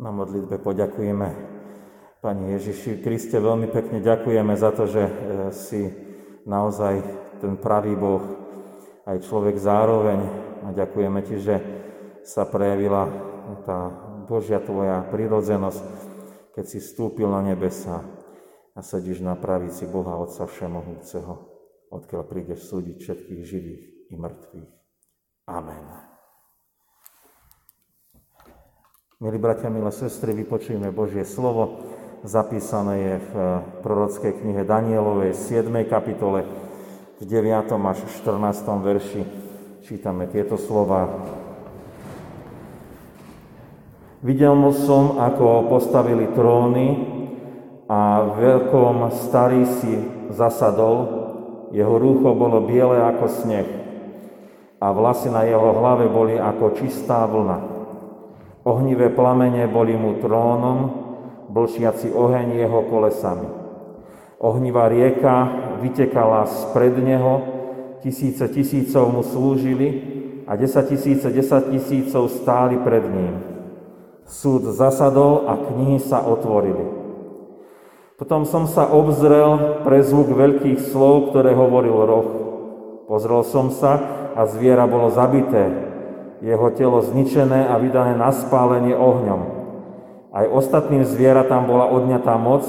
Na modlitbe poďakujeme Pani Ježiši Kriste, veľmi pekne ďakujeme za to, že e, si naozaj ten pravý Boh, aj človek zároveň. A ďakujeme Ti, že sa prejavila tá Božia Tvoja prírodzenosť, keď si vstúpil na nebesa a sedíš na pravici Boha Otca Všemohúceho, odkiaľ prídeš súdiť všetkých živých i mŕtvych. Amen. Milí bratia, milé sestry, vypočujeme Božie slovo. Zapísané je v eh, prorockej knihe Danielovej 7. kapitole v 9. až 14. verši. Čítame tieto slova. Videl som, ako postavili tróny a veľkom starý si zasadol, jeho rúcho bolo biele ako sneh a vlasy na jeho hlave boli ako čistá vlna. Ohnivé plamene boli mu trónom, blšiaci oheň jeho kolesami. Ohnivá rieka vytekala spred neho, tisíce tisícov mu slúžili a desať tisíce desať tisícov stáli pred ním. Súd zasadol a knihy sa otvorili. Potom som sa obzrel pre zvuk veľkých slov, ktoré hovoril roh. Pozrel som sa a zviera bolo zabité, jeho telo zničené a vydané na spálenie ohňom. Aj ostatným zvieratám bola odňatá moc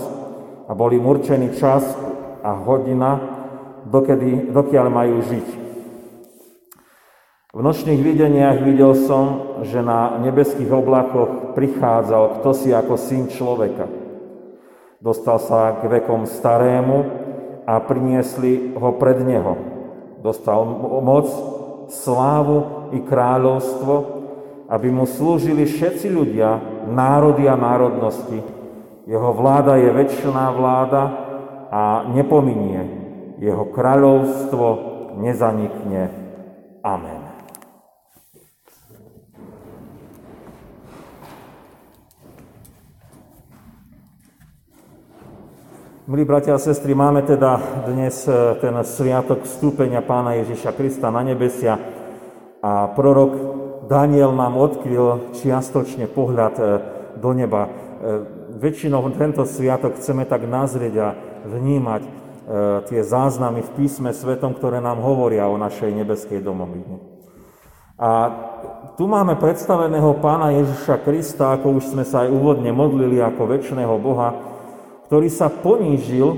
a boli murčený čas a hodina, dokedy, dokiaľ majú žiť. V nočných videniach videl som, že na nebeských oblakoch prichádzal kto si ako syn človeka. Dostal sa k vekom starému a priniesli ho pred neho. Dostal moc, slávu i kráľovstvo, aby mu slúžili všetci ľudia, národy a národnosti. Jeho vláda je väčšiná vláda a nepominie. Jeho kráľovstvo nezanikne. Amen. Milí bratia a sestry, máme teda dnes eh, ten sviatok vstúpenia Pána Ježiša Krista na nebesia. A prorok Daniel nám odkryl čiastočne pohľad e, do neba. E, väčšinou tento sviatok chceme tak nazrieť a vnímať e, tie záznamy v písme svetom, ktoré nám hovoria o našej nebeskej domovine. A tu máme predstaveného pána Ježiša Krista, ako už sme sa aj úvodne modlili ako väčšného Boha, ktorý sa ponížil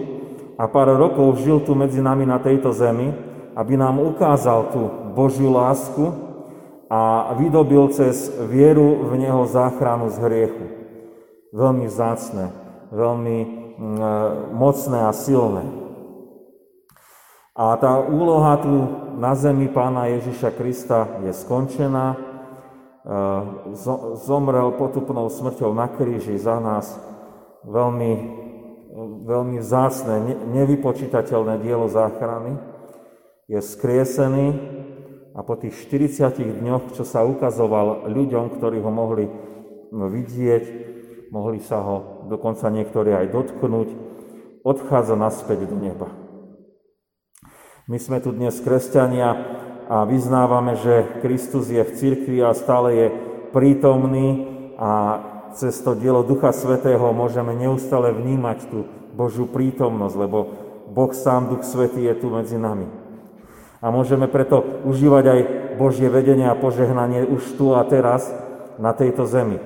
a pár rokov žil tu medzi nami na tejto zemi, aby nám ukázal tú Božiu lásku a vydobil cez vieru v Neho záchranu z hriechu. Veľmi vzácne, veľmi mm, e, mocné a silné. A tá úloha tu na zemi pána Ježiša Krista je skončená. E, zomrel potupnou smrťou na kríži za nás. Veľmi, veľmi vzácne, nevypočítateľné dielo záchrany je skriesený a po tých 40 dňoch, čo sa ukazoval ľuďom, ktorí ho mohli vidieť, mohli sa ho dokonca niektorí aj dotknúť, odchádza naspäť do neba. My sme tu dnes kresťania a vyznávame, že Kristus je v cirkvi a stále je prítomný a cez to dielo Ducha Svetého môžeme neustále vnímať tú Božiu prítomnosť, lebo Boh sám, Duch Svetý je tu medzi nami. A môžeme preto užívať aj Božie vedenie a požehnanie už tu a teraz na tejto zemi.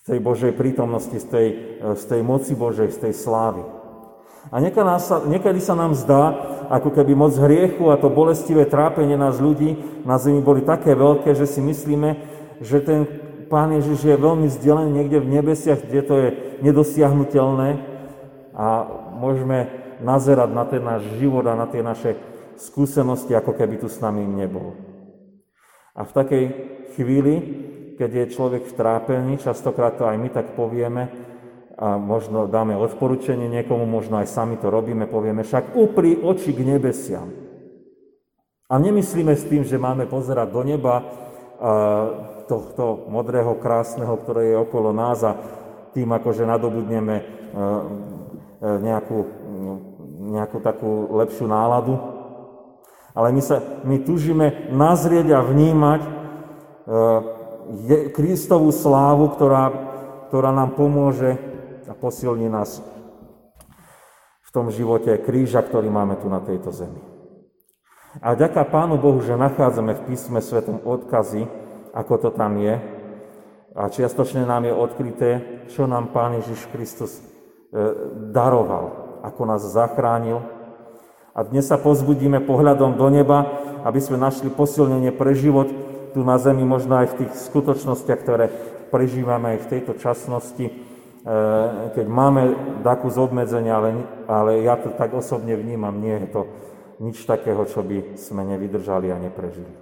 Z tej Božej prítomnosti, z tej, z tej moci Božej, z tej slávy. A niekedy sa, nám zdá, ako keby moc hriechu a to bolestivé trápenie nás ľudí na zemi boli také veľké, že si myslíme, že ten Pán Ježiš je veľmi vzdelený niekde v nebesiach, kde to je nedosiahnutelné a môžeme nazerať na ten náš život a na tie naše skúsenosti, ako keby tu s nami nebol. A v takej chvíli, keď je človek v trápení, častokrát to aj my tak povieme, a možno dáme odporúčanie niekomu, možno aj sami to robíme, povieme, však upri oči k nebesiam. A nemyslíme s tým, že máme pozerať do neba tohto modrého, krásneho, ktoré je okolo nás a tým akože nadobudneme nejakú, nejakú takú lepšiu náladu, ale my, sa, my tužíme nazrieť a vnímať e, Kristovú slávu, ktorá, ktorá nám pomôže a posilní nás v tom živote kríža, ktorý máme tu na tejto zemi. A ďaká Pánu Bohu, že nachádzame v písme svetom odkazy, ako to tam je, a čiastočne nám je odkryté, čo nám Pán Ježiš Kristus e, daroval, ako nás zachránil. A dnes sa pozbudíme pohľadom do neba, aby sme našli posilnenie pre život tu na zemi, možno aj v tých skutočnostiach, ktoré prežívame aj v tejto časnosti, e, keď máme takú z obmedzenia, ale, ale ja to tak osobne vnímam, nie je to nič takého, čo by sme nevydržali a neprežili.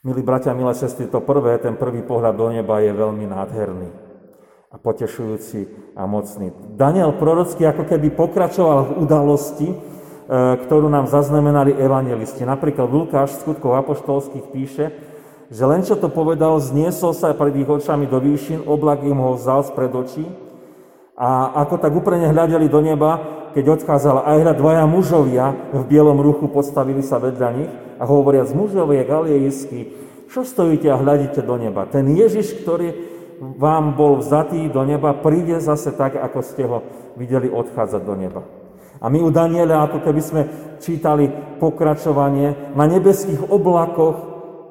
Milí bratia, milé sestry, to prvé, ten prvý pohľad do neba je veľmi nádherný a potešujúci a mocný. Daniel prorocký ako keby pokračoval v udalosti, e, ktorú nám zaznamenali evangelisti. Napríklad Lukáš z skutkov apoštolských píše, že len čo to povedal, zniesol sa pred ich očami do výšin, oblak im ho vzal spred očí a ako tak úprene hľadeli do neba, keď odchádzala aj hľad dvaja mužovia v bielom ruchu, postavili sa vedľa nich a hovoria z mužovie galilejský, čo stojíte a hľadíte do neba? Ten Ježiš, ktorý vám bol vzatý do neba, príde zase tak, ako ste ho videli odchádzať do neba. A my u Daniela, ako keby sme čítali pokračovanie, na nebeských oblakoch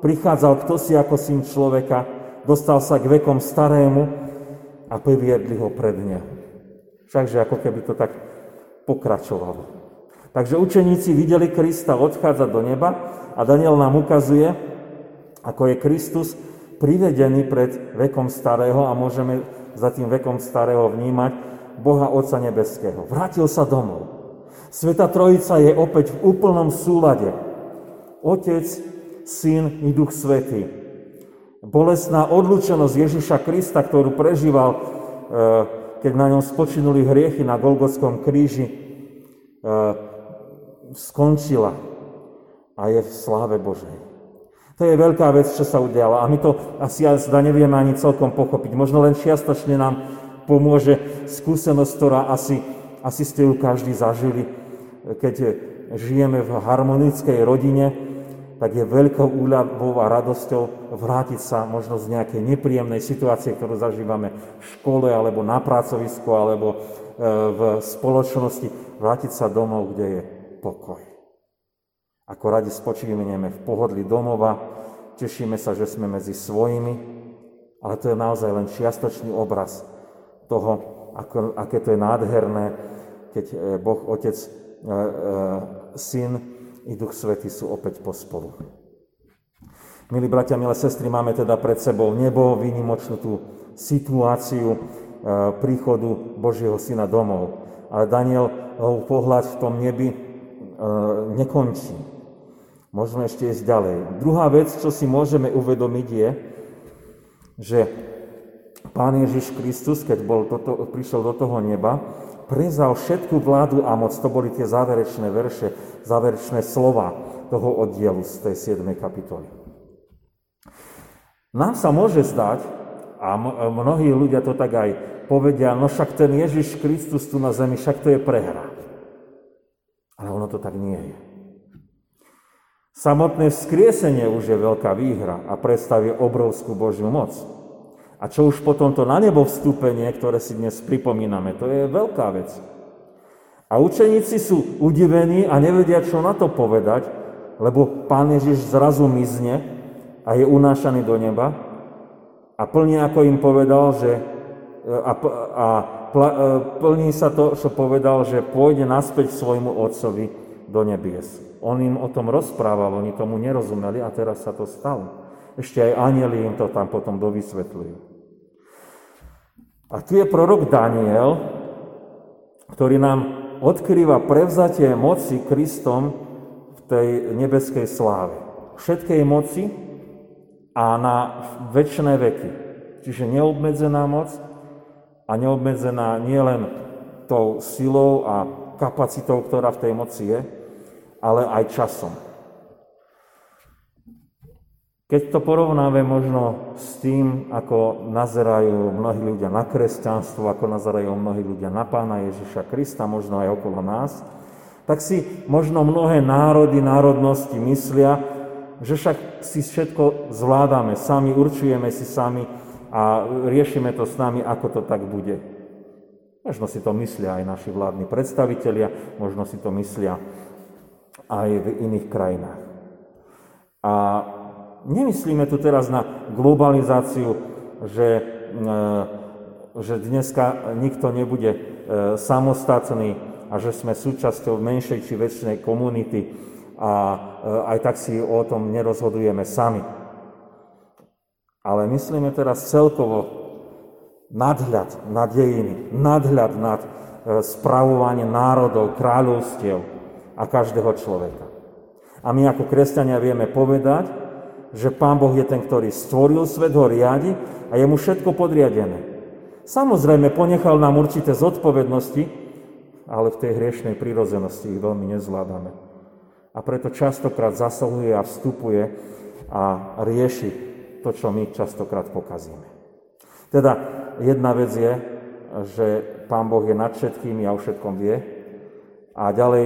prichádzal kto si ako syn človeka, dostal sa k vekom starému a priviedli ho pred neho. Všakže ako keby to tak pokračovalo. Takže učeníci videli Krista odchádzať do neba a Daniel nám ukazuje, ako je Kristus privedený pred vekom starého a môžeme za tým vekom starého vnímať Boha Otca Nebeského. Vrátil sa domov. Sveta Trojica je opäť v úplnom súlade. Otec, Syn i Duch Svetý. Bolesná odlučenosť Ježiša Krista, ktorú prežíval, e, keď na ňom spočinuli hriechy na Golgotskom kríži, e, skončila a je v sláve Božej. To je veľká vec, čo sa udiala a my to asi zda nevieme ani celkom pochopiť. Možno len čiastočne nám pomôže skúsenosť, ktorá asi, asi ste ju každý zažili, keď žijeme v harmonickej rodine, tak je veľkou úľavou a radosťou vrátiť sa možno z nejakej nepríjemnej situácie, ktorú zažívame v škole, alebo na pracovisku, alebo e, v spoločnosti, vrátiť sa domov, kde je pokoj. Ako radi spočívame v pohodli domova, tešíme sa, že sme medzi svojimi, ale to je naozaj len čiastočný obraz toho, ako, aké to je nádherné, keď e, Boh, Otec, e, e, Syn i Duch Svetý sú opäť pospolu. Milí bratia, milé sestry, máme teda pred sebou nebo, výnimočnú tú situáciu príchodu Božieho Syna domov. Ale Daniel pohľad v tom nebi nekončí. Môžeme ešte ísť ďalej. Druhá vec, čo si môžeme uvedomiť je, že Pán Ježiš Kristus, keď bol toto, prišiel do toho neba, prezal všetku vládu a moc. To boli tie záverečné verše, záverečné slova toho oddielu z tej 7. kapitoly. Nám sa môže zdať, a mnohí ľudia to tak aj povedia, no však ten Ježiš Kristus tu na zemi, však to je prehra. Ale ono to tak nie je. Samotné vzkriesenie už je veľká výhra a predstavuje obrovskú Božiu moc. A čo už potom to na nebo vstúpenie, ktoré si dnes pripomíname, to je veľká vec. A učeníci sú udivení a nevedia, čo na to povedať, lebo Pán Ježiš zrazu mizne a je unášaný do neba a plne ako im povedal, že a, a E, plní sa to, čo povedal, že pôjde naspäť svojmu otcovi do nebies. On im o tom rozprával, oni tomu nerozumeli a teraz sa to stalo. Ešte aj anieli im to tam potom dovysvetľujú. A tu je prorok Daniel, ktorý nám odkrýva prevzatie moci Kristom v tej nebeskej sláve. Všetkej moci a na väčšie veky. Čiže neobmedzená moc, a neobmedzená nielen tou silou a kapacitou, ktorá v tej moci je, ale aj časom. Keď to porovnáme možno s tým, ako nazerajú mnohí ľudia na kresťanstvo, ako nazerajú mnohí ľudia na pána Ježiša Krista, možno aj okolo nás, tak si možno mnohé národy, národnosti myslia, že však si všetko zvládame, sami určujeme si sami a riešime to s nami, ako to tak bude. Možno si to myslia aj naši vládni predstavitelia, možno si to myslia aj v iných krajinách. A nemyslíme tu teraz na globalizáciu, že, e, že dneska nikto nebude e, samostatný a že sme súčasťou menšej či väčšnej komunity a e, aj tak si o tom nerozhodujeme sami. Ale myslíme teraz celkovo nadhľad na dejiny, nadhľad nad spravovanie národov, kráľovstiev a každého človeka. A my ako kresťania vieme povedať, že Pán Boh je ten, ktorý stvoril svet, ho riadi a je mu všetko podriadené. Samozrejme, ponechal nám určité zodpovednosti, ale v tej hriešnej prírozenosti ich veľmi nezvládame. A preto častokrát zasahuje a vstupuje a rieši to, čo my častokrát pokazíme. Teda jedna vec je, že Pán Boh je nad všetkými a o všetkom vie. A ďalej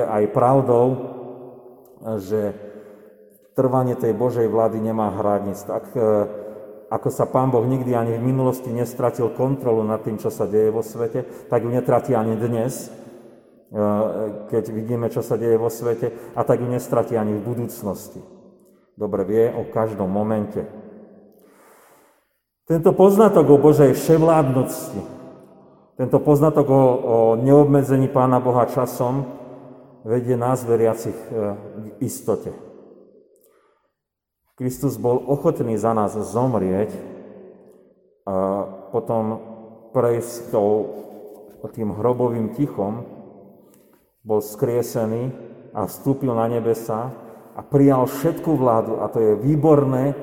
je aj pravdou, že trvanie tej Božej vlády nemá hranic. Tak e, ako sa Pán Boh nikdy ani v minulosti nestratil kontrolu nad tým, čo sa deje vo svete, tak ju netratí ani dnes, e, keď vidíme, čo sa deje vo svete, a tak ju nestratí ani v budúcnosti. Dobre vie o každom momente. Tento poznatok o Božej vševládnosti, tento poznatok o, o neobmedzení Pána Boha časom vedie nás veriacich e, k istote. Kristus bol ochotný za nás zomrieť a potom prejsť tým hrobovým tichom, bol skriesený a vstúpil na nebesa a prijal všetku vládu a to je výborné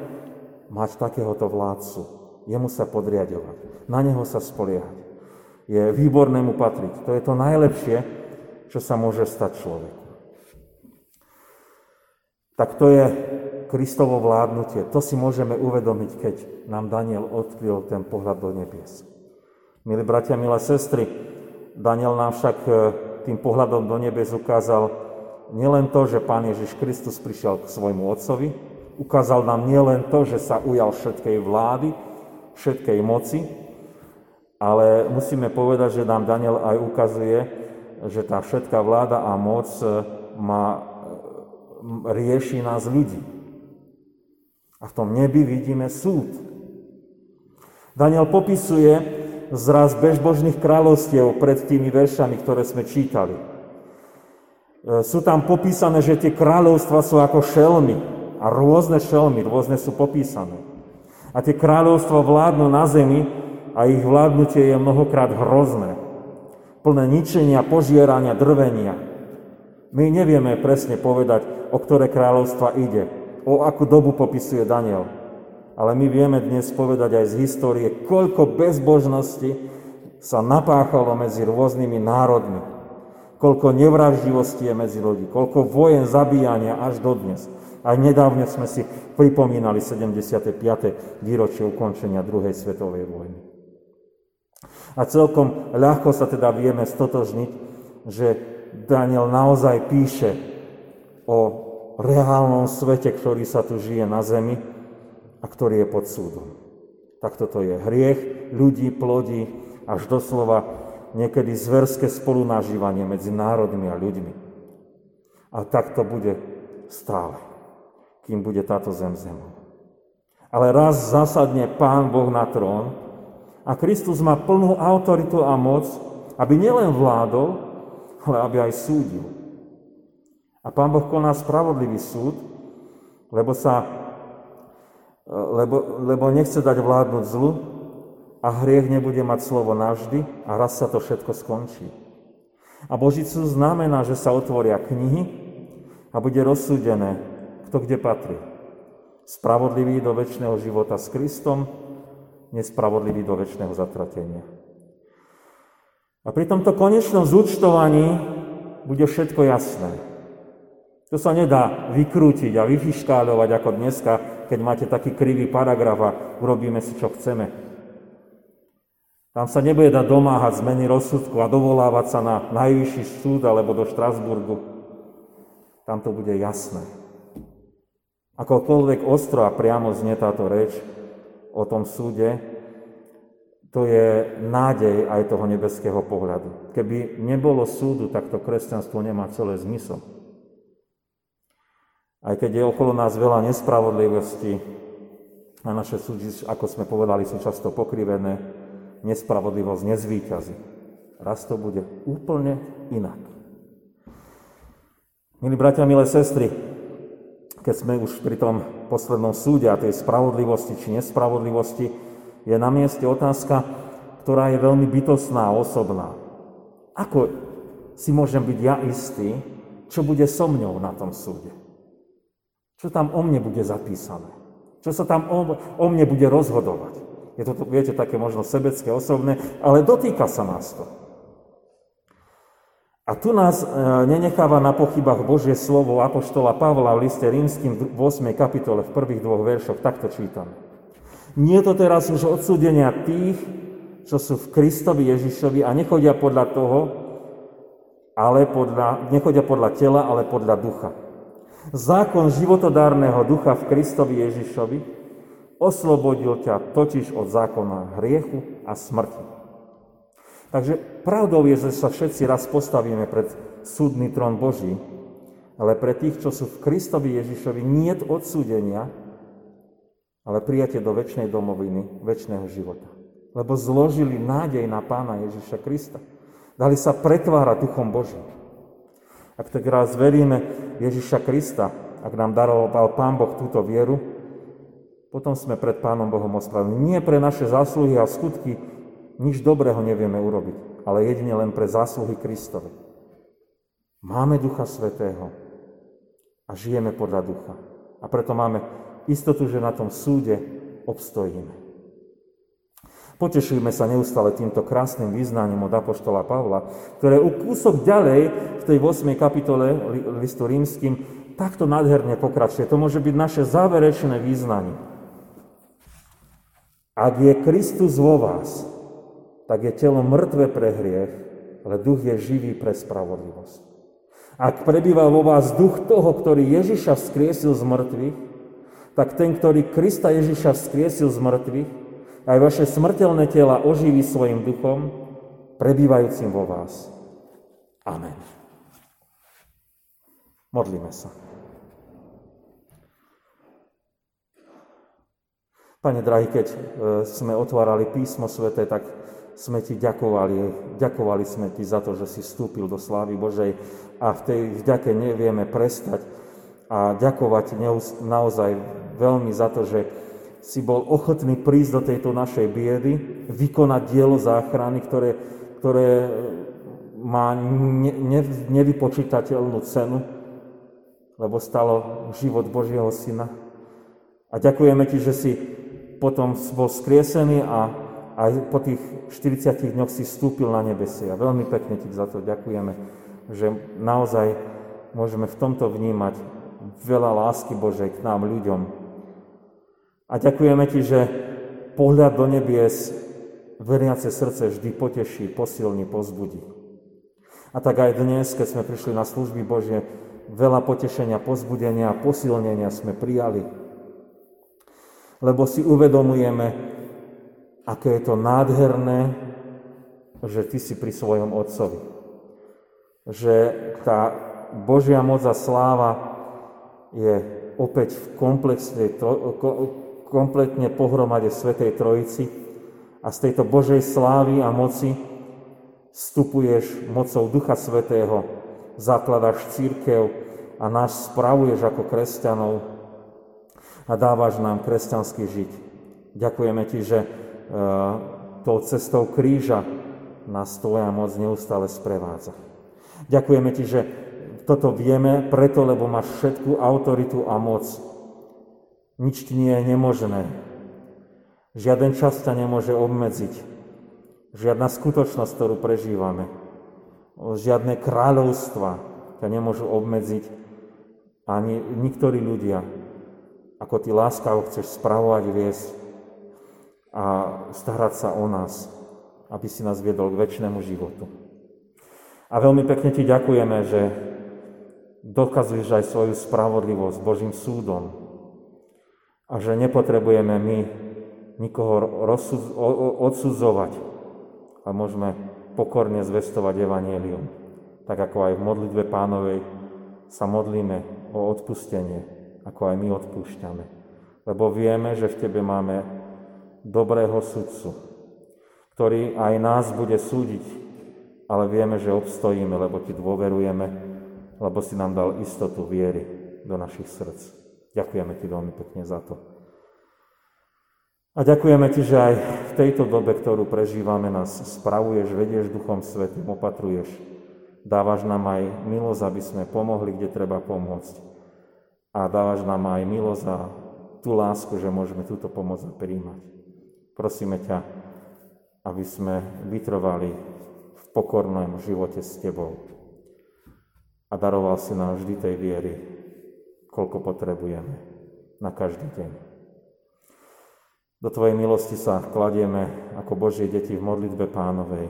mať takéhoto vládcu. Jemu sa podriadovať, na neho sa spoliehať. Je výborné mu patriť. To je to najlepšie, čo sa môže stať človeku. Tak to je Kristovo vládnutie. To si môžeme uvedomiť, keď nám Daniel odkryl ten pohľad do nebies. Milí bratia, milé sestry, Daniel nám však e, tým pohľadom do nebies ukázal nielen to, že Pán Ježiš Kristus prišiel k svojmu Otcovi, ukázal nám nielen to, že sa ujal všetkej vlády, všetkej moci, ale musíme povedať, že nám Daniel aj ukazuje, že tá všetká vláda a moc e, má, e, rieši nás ľudí. A v tom nebi vidíme súd. Daniel popisuje zraz bežbožných kráľovstiev pred tými veršami, ktoré sme čítali. E, sú tam popísané, že tie kráľovstva sú ako šelmy a rôzne šelmy, rôzne sú popísané. A tie kráľovstva vládnu na zemi a ich vládnutie je mnohokrát hrozné. Plné ničenia, požierania, drvenia. My nevieme presne povedať, o ktoré kráľovstva ide o akú dobu popisuje Daniel. Ale my vieme dnes povedať aj z histórie, koľko bezbožnosti sa napáchalo medzi rôznymi národmi. Koľko nevraždivosti je medzi ľudí, koľko vojen zabíjania až dodnes. Aj nedávne sme si pripomínali 75. výročie ukončenia druhej svetovej vojny. A celkom ľahko sa teda vieme stotožniť, že Daniel naozaj píše o reálnom svete, ktorý sa tu žije na zemi a ktorý je pod súdom. Tak toto je hriech, ľudí plodí až doslova niekedy zverské spolunažívanie medzi národmi a ľuďmi. A tak to bude stále, kým bude táto zem zemou. Ale raz zasadne Pán Boh na trón a Kristus má plnú autoritu a moc, aby nielen vládol, ale aby aj súdil. A Pán Boh koná spravodlivý súd, lebo, sa, lebo, lebo nechce dať vládnuť zlu a hriech nebude mať slovo navždy a raz sa to všetko skončí. A Boží súd znamená, že sa otvoria knihy a bude rozsúdené, kto kde patrí. Spravodlivý do väčšného života s Kristom, nespravodlivý do väčšného zatratenia. A pri tomto konečnom zúčtovaní bude všetko jasné. To sa nedá vykrútiť a vyfiškáľovať ako dneska, keď máte taký krivý paragraf a urobíme si, čo chceme. Tam sa nebude dať domáhať zmeny rozsudku a dovolávať sa na najvyšší súd alebo do Štrasburgu. Tam to bude jasné. Akokoľvek ostro a priamo znie táto reč o tom súde, to je nádej aj toho nebeského pohľadu. Keby nebolo súdu, tak to kresťanstvo nemá celé zmysel. Aj keď je okolo nás veľa nespravodlivosti a naše súdy, ako sme povedali, sú často pokrivené, nespravodlivosť nezvýťazí. Raz to bude úplne inak. Milí bratia, milé sestry, keď sme už pri tom poslednom súde a tej spravodlivosti či nespravodlivosti, je na mieste otázka, ktorá je veľmi bytostná a osobná. Ako si môžem byť ja istý, čo bude so mňou na tom súde? Čo tam o mne bude zapísané? Čo sa tam o, o mne bude rozhodovať? Je to, viete, také možno sebecké, osobné, ale dotýka sa nás to. A tu nás e, nenecháva na pochybách Božie slovo Apoštola Pavla v liste rímským v 8. kapitole v prvých dvoch veršoch. Takto čítam. Nie je to teraz už odsúdenia tých, čo sú v Kristovi Ježišovi a nechodia podľa toho, ale podľa, nechodia podľa tela, ale podľa ducha. Zákon životodárneho ducha v Kristovi Ježišovi oslobodil ťa totiž od zákona hriechu a smrti. Takže pravdou je, že sa všetci raz postavíme pred súdny trón Boží, ale pre tých, čo sú v Kristovi Ježišovi, nie odsúdenia, ale prijatie do väčšnej domoviny, väčšného života. Lebo zložili nádej na Pána Ježiša Krista. Dali sa pretvárať Duchom Božím. Ak tak raz veríme Ježiša Krista, ak nám daroval Pán Boh túto vieru, potom sme pred Pánom Bohom ospravedlní. Nie pre naše zásluhy a skutky, nič dobrého nevieme urobiť, ale jedine len pre zásluhy Kristovi. Máme Ducha Svetého a žijeme podľa Ducha. A preto máme istotu, že na tom súde obstojíme. Potešujme sa neustále týmto krásnym význaním od Apoštola Pavla, ktoré u kúsok ďalej v tej 8. kapitole listu rímským takto nádherne pokračuje. To môže byť naše záverečné význanie. Ak je Kristus vo vás, tak je telo mŕtve pre hriech, ale duch je živý pre spravodlivosť. Ak prebýva vo vás duch toho, ktorý Ježiša vzkriesil z mŕtvych, tak ten, ktorý Krista Ježiša vzkriesil z mŕtvych, aj vaše smrteľné tela oživí svojim duchom, prebývajúcim vo vás. Amen. Modlíme sa. Pane drahý, keď e, sme otvárali písmo svete, tak sme ti ďakovali. Ďakovali sme ti za to, že si vstúpil do slávy Božej a v tej vďake nevieme prestať a ďakovať naozaj veľmi za to, že si bol ochotný prísť do tejto našej biedy, vykonať dielo záchrany, ktoré, ktoré má ne, ne, nevypočítateľnú cenu, lebo stalo život Božieho Syna. A ďakujeme ti, že si potom bol skriesený a aj po tých 40 dňoch si vstúpil na nebesie. A veľmi pekne ti za to ďakujeme, že naozaj môžeme v tomto vnímať veľa lásky Božej k nám, ľuďom. A ďakujeme ti, že pohľad do nebies veriace srdce vždy poteší, posilní, pozbudí. A tak aj dnes, keď sme prišli na služby Božie, veľa potešenia, pozbudenia a posilnenia sme prijali. Lebo si uvedomujeme, aké je to nádherné, že ty si pri svojom Otcovi. Že tá Božia moc a sláva je opäť v komplexne, kompletne pohromade Svetej Trojici a z tejto Božej slávy a moci vstupuješ mocou Ducha Svetého, zakladaš církev a nás spravuješ ako kresťanov a dávaš nám kresťanský žiť. Ďakujeme Ti, že tou cestou kríža nás tvoja moc neustále sprevádza. Ďakujeme ti, že toto vieme preto, lebo máš všetku autoritu a moc. Nič ti nie je nemožné. Žiaden čas ťa nemôže obmedziť. Žiadna skutočnosť, ktorú prežívame. Žiadne kráľovstva ťa nemôžu obmedziť. Ani niektorí ľudia. Ako ty láskavo chceš spravovať, viesť a starať sa o nás, aby si nás viedol k väčšnému životu. A veľmi pekne ti ďakujeme, že dokazuješ aj svoju spravodlivosť Božím súdom A že nepotrebujeme my nikoho odsudzovať a môžeme pokorne zvestovať Evangelium. Tak ako aj v modlitbe pánovej sa modlíme o odpustenie, ako aj my odpúšťame. Lebo vieme, že v Tebe máme dobrého sudcu, ktorý aj nás bude súdiť, ale vieme, že obstojíme, lebo Ti dôverujeme, lebo si nám dal istotu viery do našich srdc. Ďakujeme Ti veľmi pekne za to. A ďakujeme Ti, že aj v tejto dobe, ktorú prežívame, nás spravuješ, vedieš Duchom Svetým, opatruješ. Dávaš nám aj milosť, aby sme pomohli, kde treba pomôcť. A dávaš nám aj milosť a tú lásku, že môžeme túto pomoc príjmať. Prosíme ťa, aby sme vytrvali v pokornom živote s Tebou. A daroval si nám vždy tej viery, koľko potrebujeme na každý deň. Do Tvojej milosti sa kladieme ako Božie deti v modlitbe pánovej.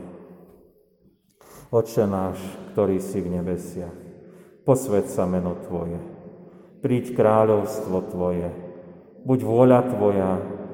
Oče náš, ktorý si v nebesiach, posved sa meno Tvoje, príď kráľovstvo Tvoje, buď vôľa Tvoja,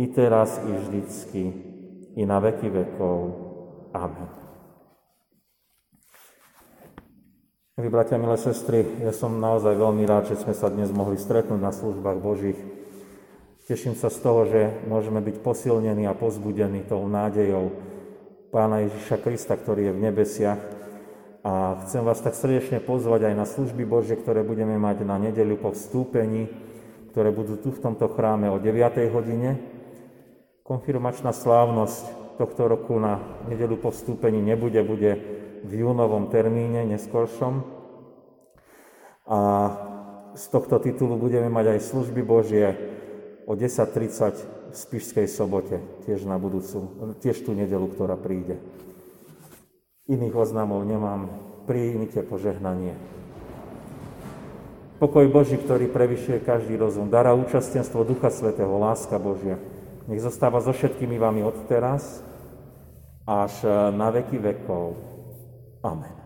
i teraz, i vždycky, i na veky vekov. Amen. Milí bratia, milé sestry, ja som naozaj veľmi rád, že sme sa dnes mohli stretnúť na službách Božích Teším sa z toho, že môžeme byť posilnení a pozbudení tou nádejou Pána Ježiša Krista, ktorý je v nebesiach. A chcem vás tak srdečne pozvať aj na služby Bože, ktoré budeme mať na nedeľu po vstúpení, ktoré budú tu v tomto chráme o 9. hodine. Konfirmačná slávnosť tohto roku na nedeľu po vstúpení nebude, bude v júnovom termíne, neskoršom. A z tohto titulu budeme mať aj služby Božie o 10.30 v Spišskej sobote, tiež na budúcu, tiež tú nedelu, ktorá príde. Iných oznamov nemám, príjmite požehnanie. Pokoj Boží, ktorý prevyšuje každý rozum, dara účastenstvo Ducha Svetého, láska Božia, nech zostáva so všetkými vami od teraz až na veky vekov. Amen.